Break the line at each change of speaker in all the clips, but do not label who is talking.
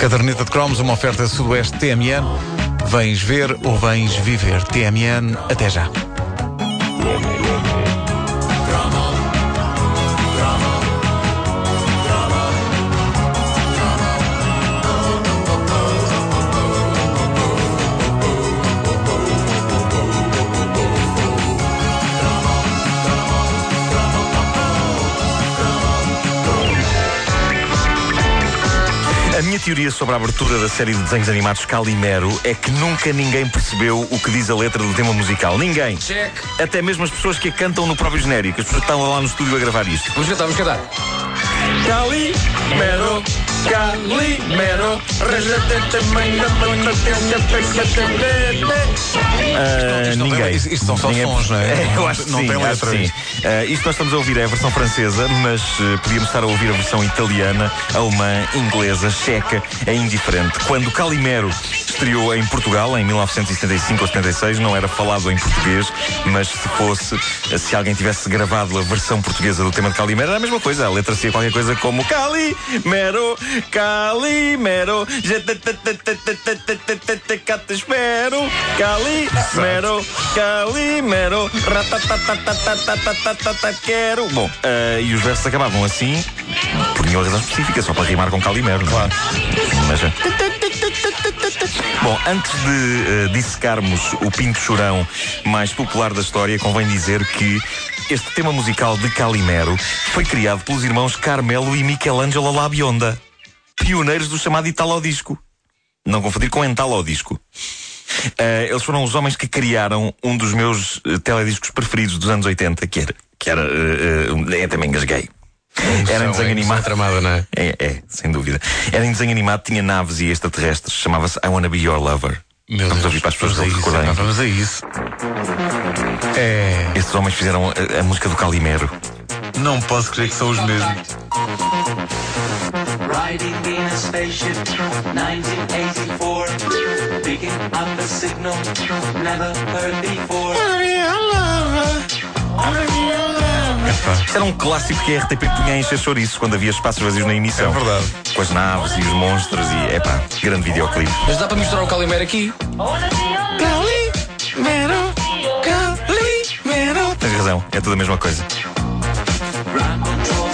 Caderneta de Cromos, uma oferta Sudoeste TMN. Vens ver ou vens viver? TMN, até já.
Teoria sobre a abertura da série de desenhos animados Calimero é que nunca ninguém percebeu o que diz a letra do tema musical. Ninguém.
Check.
Até mesmo as pessoas que a cantam no próprio genérico. As pessoas que estavam lá no estúdio a gravar isto.
Vamos cantar, vamos cantar.
Calimero, Calimero, Ah,
Isto não tem-
ninguém.
isto- isto são só
Ninguém-
sons, não é?
É, eu
Não-
acho que
não
sim,
tem
acho
letra
que sim.
isto.
Ah, isto nós estamos a ouvir é a versão francesa, mas ah, podíamos estar a ouvir a versão italiana, alemã, inglesa, checa, é indiferente. Quando Calimero estreou em Portugal, em 1975 ou 76, não era falado em português, mas se fosse, se alguém tivesse gravado a versão portuguesa do tema de Calimero, era a mesma coisa. A letra seria qualquer coisa como Calimero, Calimero, te espero. Calimero, Calimero, quero. Bom, uh, e os versos acabavam assim, por nenhuma razão específica, só para rimar com Calimero, não é? Claro. Mas, Bom, antes de uh, dissecarmos o Pinto Chorão mais popular da história, convém dizer que este tema musical de Calimero foi criado pelos irmãos Carmelo e Michelangelo Labionda pioneiros do chamado Italo Disco. Não confundir com Entalo Disco. Eh, eles foram os homens que criaram um dos meus eh, telediscos preferidos dos anos 80, que era. Que era eh, é também engasguei. Era em desenho animado.
tramada, não é?
É, é, sem dúvida. Era em desenho animado, tinha naves e extraterrestres. Chamava-se I Wanna Be Your Lover.
Meu
Vamos
Deus,
ouvir para as pessoas
vamos
recordarem.
Vamos a isso. É.
Estes homens fizeram a, a música do Calimero.
Não posso crer que são os mesmos.
Riding in a spaceship, 1984. Picking up a signal, never heard before.
Isto era um clássico que a RTP punha a encher chouriços quando havia espaços vazios na emissão.
É verdade.
Com as naves e os monstros e, epá, grande videoclipe.
Mas dá para misturar o Calimero aqui?
Tens razão, é tudo a mesma coisa.
mind control.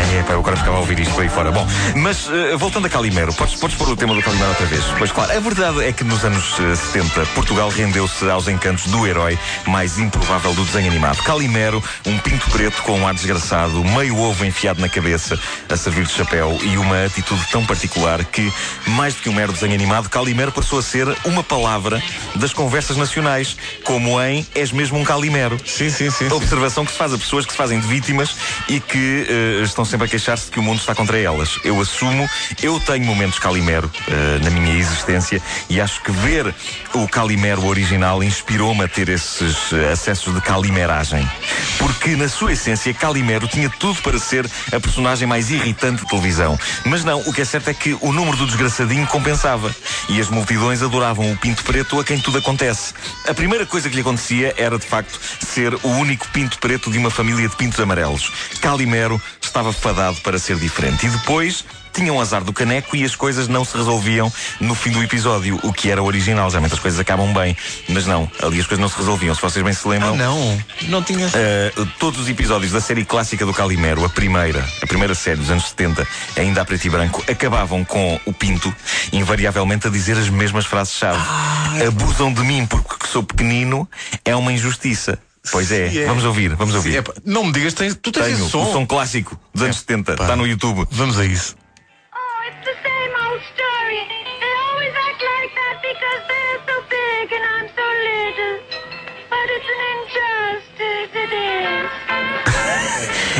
É, pá, eu agora ficava a ouvir isto aí fora. Bom, mas eh, voltando a Calimero, podes, podes pôr o tema do Calimero outra vez? Pois claro, a verdade é que nos anos eh, 70, Portugal rendeu-se aos encantos do herói mais improvável do desenho animado. Calimero, um pinto preto com um ar desgraçado, meio ovo enfiado na cabeça, a servir de chapéu e uma atitude tão particular que, mais do que um mero desenho animado, Calimero passou a ser uma palavra das conversas nacionais, como em És mesmo um Calimero.
Sim, sim, sim.
Observação que se faz a pessoas que se fazem de vítimas e que eh, estão sempre a queixar-se que o mundo está contra elas. Eu assumo, eu tenho momentos Calimero eh, na minha existência e acho que ver o Calimero original inspirou-me a ter esses eh, acessos de calimeragem. Porque, na sua essência, Calimero tinha tudo para ser a personagem mais irritante de televisão. Mas não, o que é certo é que o número do desgraçadinho compensava. E as multidões adoravam o pinto preto a quem tudo acontece. A primeira coisa que lhe acontecia era, de facto, ser o único pinto preto de uma família de pintos amarelos. Calimero estava fadado para ser diferente. E depois tinha um azar do caneco e as coisas não se resolviam no fim do episódio, o que era original. Geralmente as coisas acabam bem. Mas não, ali as coisas não se resolviam. Se vocês bem se lembram.
Ah, não. Não tinha.
Uh, todos os episódios da série clássica do Calimero, a primeira, a primeira série dos anos 70, ainda a preto e branco, acabavam com o Pinto, invariavelmente a dizer as mesmas frases-chave. Abusam de mim porque sou pequenino, é uma injustiça. Pois é,
Sim, é.
vamos ouvir, vamos ouvir.
Epá, não me digas, tens, tu tens
Tenho
esse som.
o som clássico dos anos 70, está no YouTube.
Vamos a isso.
Oh, it's the same old story. They always act like that because they're so big and I'm so little. But it's an injustice.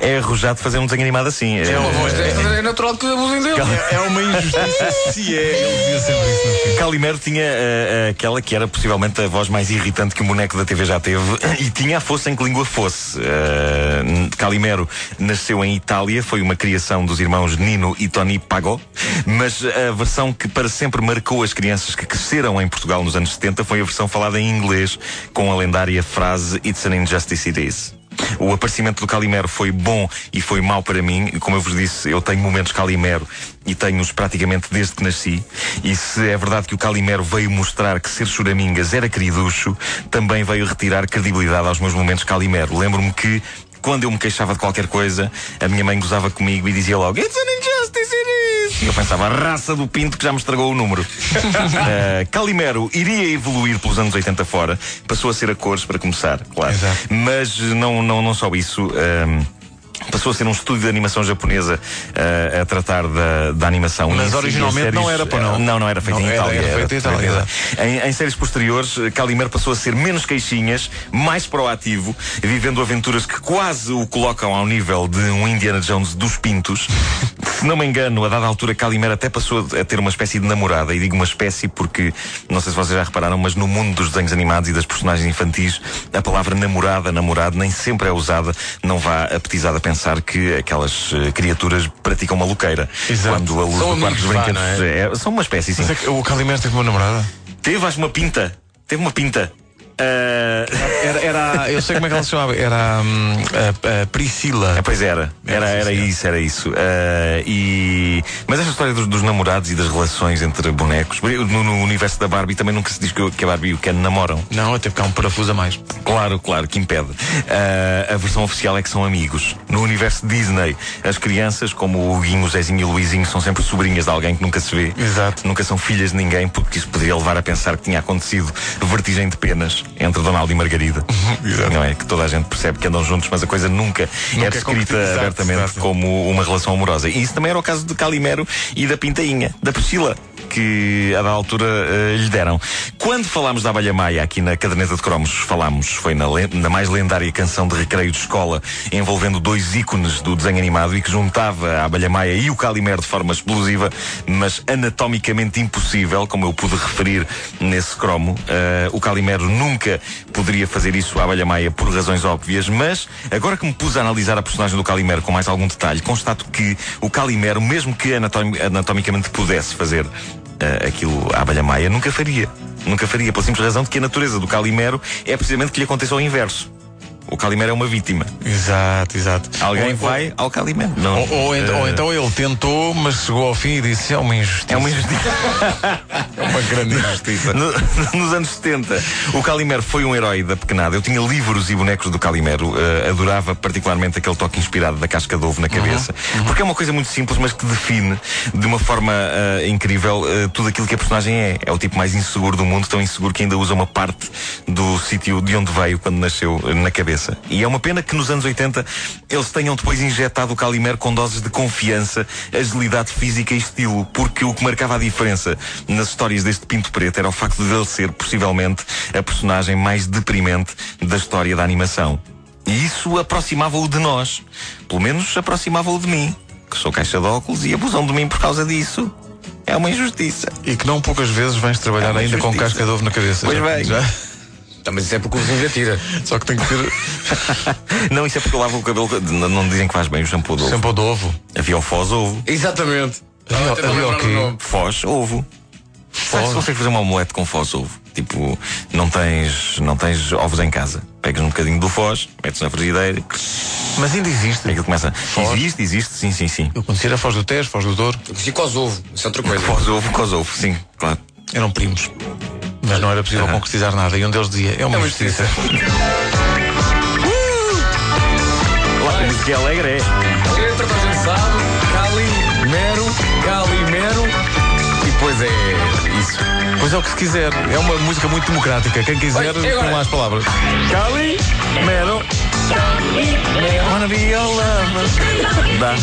É arrojado fazer um desenho animado assim.
É uma voz desta, é natural que abusem dele.
É uma injustiça se é. Ele dizia sempre isso no fim.
Calimero tinha eh, aquela que era possivelmente a voz mais irritante que um boneco da TV já teve e tinha a fosse em que língua fosse. Eh, Calimero nasceu em Itália, foi uma criação dos irmãos Nino e Tony Pagò, mas a versão que para sempre marcou as crianças que cresceram em Portugal nos anos 70 foi a versão falada em inglês com a lendária frase It's an injustice it is. O aparecimento do Calimero foi bom e foi mau para mim. Como eu vos disse, eu tenho momentos Calimero e tenho-os praticamente desde que nasci. E se é verdade que o Calimero veio mostrar que ser choramingas era queriducho, também veio retirar credibilidade aos meus momentos Calimero. Lembro-me que quando eu me queixava de qualquer coisa, a minha mãe gozava comigo e dizia logo: It's an injustice, it is! E eu pensava, a raça do pinto que já me estragou o número. uh, Calimero iria evoluir pelos anos 80 fora, passou a ser a cores para começar, claro.
Exato.
Mas não, não, não só isso. um, Passou a ser um estúdio de animação japonesa uh, a tratar da, da animação.
Mas
E
originalmente
séries-
não era, pô, não?
Não, não era feito
Não,
em
era-
Itália.
era feito em Itália,
Em, em séries posteriores, Calimero passou a ser menos queixinhas, mais proativo, vivendo aventuras que quase o colocam ao nível de um Indiana Jones dos Pintos. Se não me engano, a dada altura, Calimero até passou a ter uma espécie de namorada. E digo uma espécie porque, não sei se vocês já repararam, mas no mundo dos desenhos animados e das personagens infantis, a palavra namorada, namorado, nem sempre é usada. Não vá apetizado a pensar que aquelas eh, criaturas praticam maluqueira.
Exato.
Quando a luz
São
do quarto dos
vá,
brinquedos
não
é, são uma espécie, sim.
Mas é que o Calimero teve uma namorada?
Teve, acho, uma pinta. Teve uma pinta. Ah,
Era, era, eu sei como é que ela se chamava. Era hum, a, a Priscila.
é, pois era. Era,
Era,
era
sim,
isso, era isso. Ah, e... Mas esta história dos, dos namorados e das relações entre bonecos, no, no universo da Barbie também nunca se diz que, a Barbie e o Ken namoram.
Não, até porque há um parafuso a mais.
Claro, claro, que impede. Ah, a versão oficial é que são amigos. No universo Disney, as crianças, como o Guinho, o Zezinho e o Luizinho, são sempre sobrinhas de alguém que nunca se vê.
Exato.
Nunca são filhas de ninguém, porque isso poderia levar a pensar que tinha acontecido vertigem de penas entre Donaldo e Margarida.
Exato.
Não é? Que toda a gente percebe que andam juntos, mas a coisa nunca,
Nunca
é
é
descrita
concretizado,
abertamente
exato.
como uma relação amorosa. E isso também era o caso de Calimero e da Pintainha, da Priscila. Que a da altura eh, lhe deram. Quando falámos da Abelha Maia aqui na caderneta de cromos, falámos, foi na, na mais lendária canção de recreio de escola, envolvendo dois ícones do desenho animado e que juntava a Abelha Maia e o Calimero de forma explosiva, mas anatomicamente impossível, como eu pude referir nesse cromo. Eh, o Calimero nunca poderia fazer isso à Abelha Maia por razões óbvias, mas agora que me pus a analisar a personagem do Calimero com mais algum detalhe, constato que o Calimero, mesmo que anatom- anatomicamente pudesse fazer eh, aquilo à Abelha Maia, nunca faria. Nunca faria, pela simples razão de que a natureza do Calimero é precisamente que lhe aconteça ao inverso. O Calimero é uma vítima.
Exato, exato.
Alguém
Ou-
vai ao Calimero. Não.
Ou, ou ent- ou
Eh,
então ele tentou, mas chegou ao fim e disse: é uma injustiça.
É uma injustiça.
É uma grande injustiça.
No- nos anos 70, o Calimero foi um herói da pequenada. Eu tinha livros e bonecos do Calimero. eh, adorava particularmente aquele toque inspirado da casca de ovo na cabeça. Porque é uma coisa muito simples, mas que define de uma forma eh, incrível tudo aquilo que a personagem é. É o tipo mais inseguro do mundo, tão inseguro que ainda usa uma parte do sítio de onde veio quando nasceu na cabeça. E é uma pena que nos anos 80 eles tenham depois injetado o Calimero com doses de confiança, agilidade física e estilo, porque o que marcava a diferença nas histórias deste Pinto Preto era o facto de ele ser, possivelmente, a personagem mais deprimente da história da animação. E isso aproximava-o de nós. Pelo menos aproximava-o de mim, que sou caixa de óculos e abusam de mim por causa disso. É uma injustiça.
E que não poucas vezes vens trabalhar
É
ainda com
injustiça.
casca de ovo na cabeça.
Pois
já,
bem.
já.
Tá, mas isso é porque o vizinho atira.
Só que tem que ter
Não, isso é porque eu lavo o cabelo. Não, não dizem que faz bem o shampoo de ovo.
shampoo de ovo.
Havia o Foz ovo.
Exatamente.
Havia-
Ah,
o
lembrar
quê?
Foz ovo. Sabes se consegues fazer uma omelete com Foz ovo? Tipo, não tens, não tens ovos em casa. Pegas um bocadinho do Foz, metes na frigideira,
Mas ainda existe.
aquilo começa.
Foz?
Existe, existe, sim, sim, sim.
Eu conhecia a Foz do Tejo, Foz do Douro.
Eu conheci cos ovo. Isso é outra coisa.
Foz ovo, cos ovo, sim, claro.
Eram primos. Mas não era possível concretizar nada. E um deles dizia: é uma
É uma
injustiça.
Lá com música é alegre é.
Entra, toda a gente sabe. Cali, Mero, Cali, Mero. E depois é isso.
Pois é o que se quiser. É uma música muito democrática. Quem quiser, põe lá as palavras.
Cali, mero. Wanna be your lover. Dá.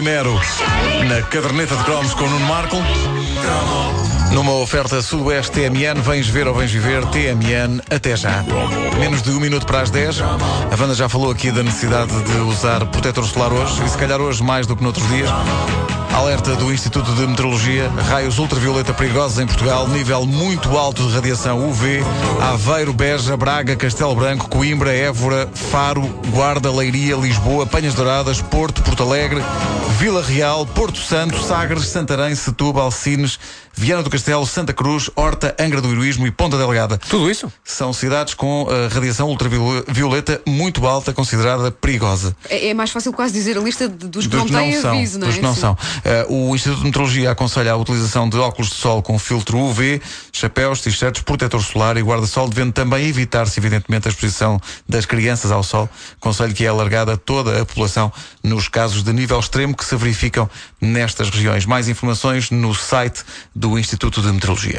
O Calimero na caderneta de cromos com o Nuno Marco. Numa oferta Sudoeste TMN, vens ver ou vens viver, TMN, até já. Menos de um minuto para as 10. A Wanda já falou aqui da necessidade de usar protetor solar hoje, e se calhar hoje mais do que noutros dias. Alerta do Instituto de Meteorologia, raios ultravioleta perigosos em Portugal, nível muito alto de radiação UV, Aveiro, Beja, Braga, Castelo Branco, Coimbra, Évora, Faro, Guarda, Leiria, Lisboa, Panhas Douradas, Porto, Porto Alegre, Vila Real, Porto Santo, Sagres, Santarém, Setúbal, Sines, Viana do Castelo, Santa Cruz, Horta, Angra do Heroísmo e Ponta Delgada.
Tudo isso?
São cidades com a radiação ultravioleta muito alta, considerada perigosa.
É, é mais fácil quase dizer a lista de- dos que
Dos
não
que não
têm
são,
aviso, não é?
dos que não
Sim.
são. Eh, o Instituto de Meteorologia aconselha a utilização de óculos de sol com filtro UV, chapéus, t-shirts, protetor solar e guarda-sol, devendo também evitar-se, evidentemente, a exposição das crianças ao sol. Conselho que é alargado a toda a população nos casos de nível extremo que se verificam nestas regiões. Mais informações no site do Instituto de Meteorologia.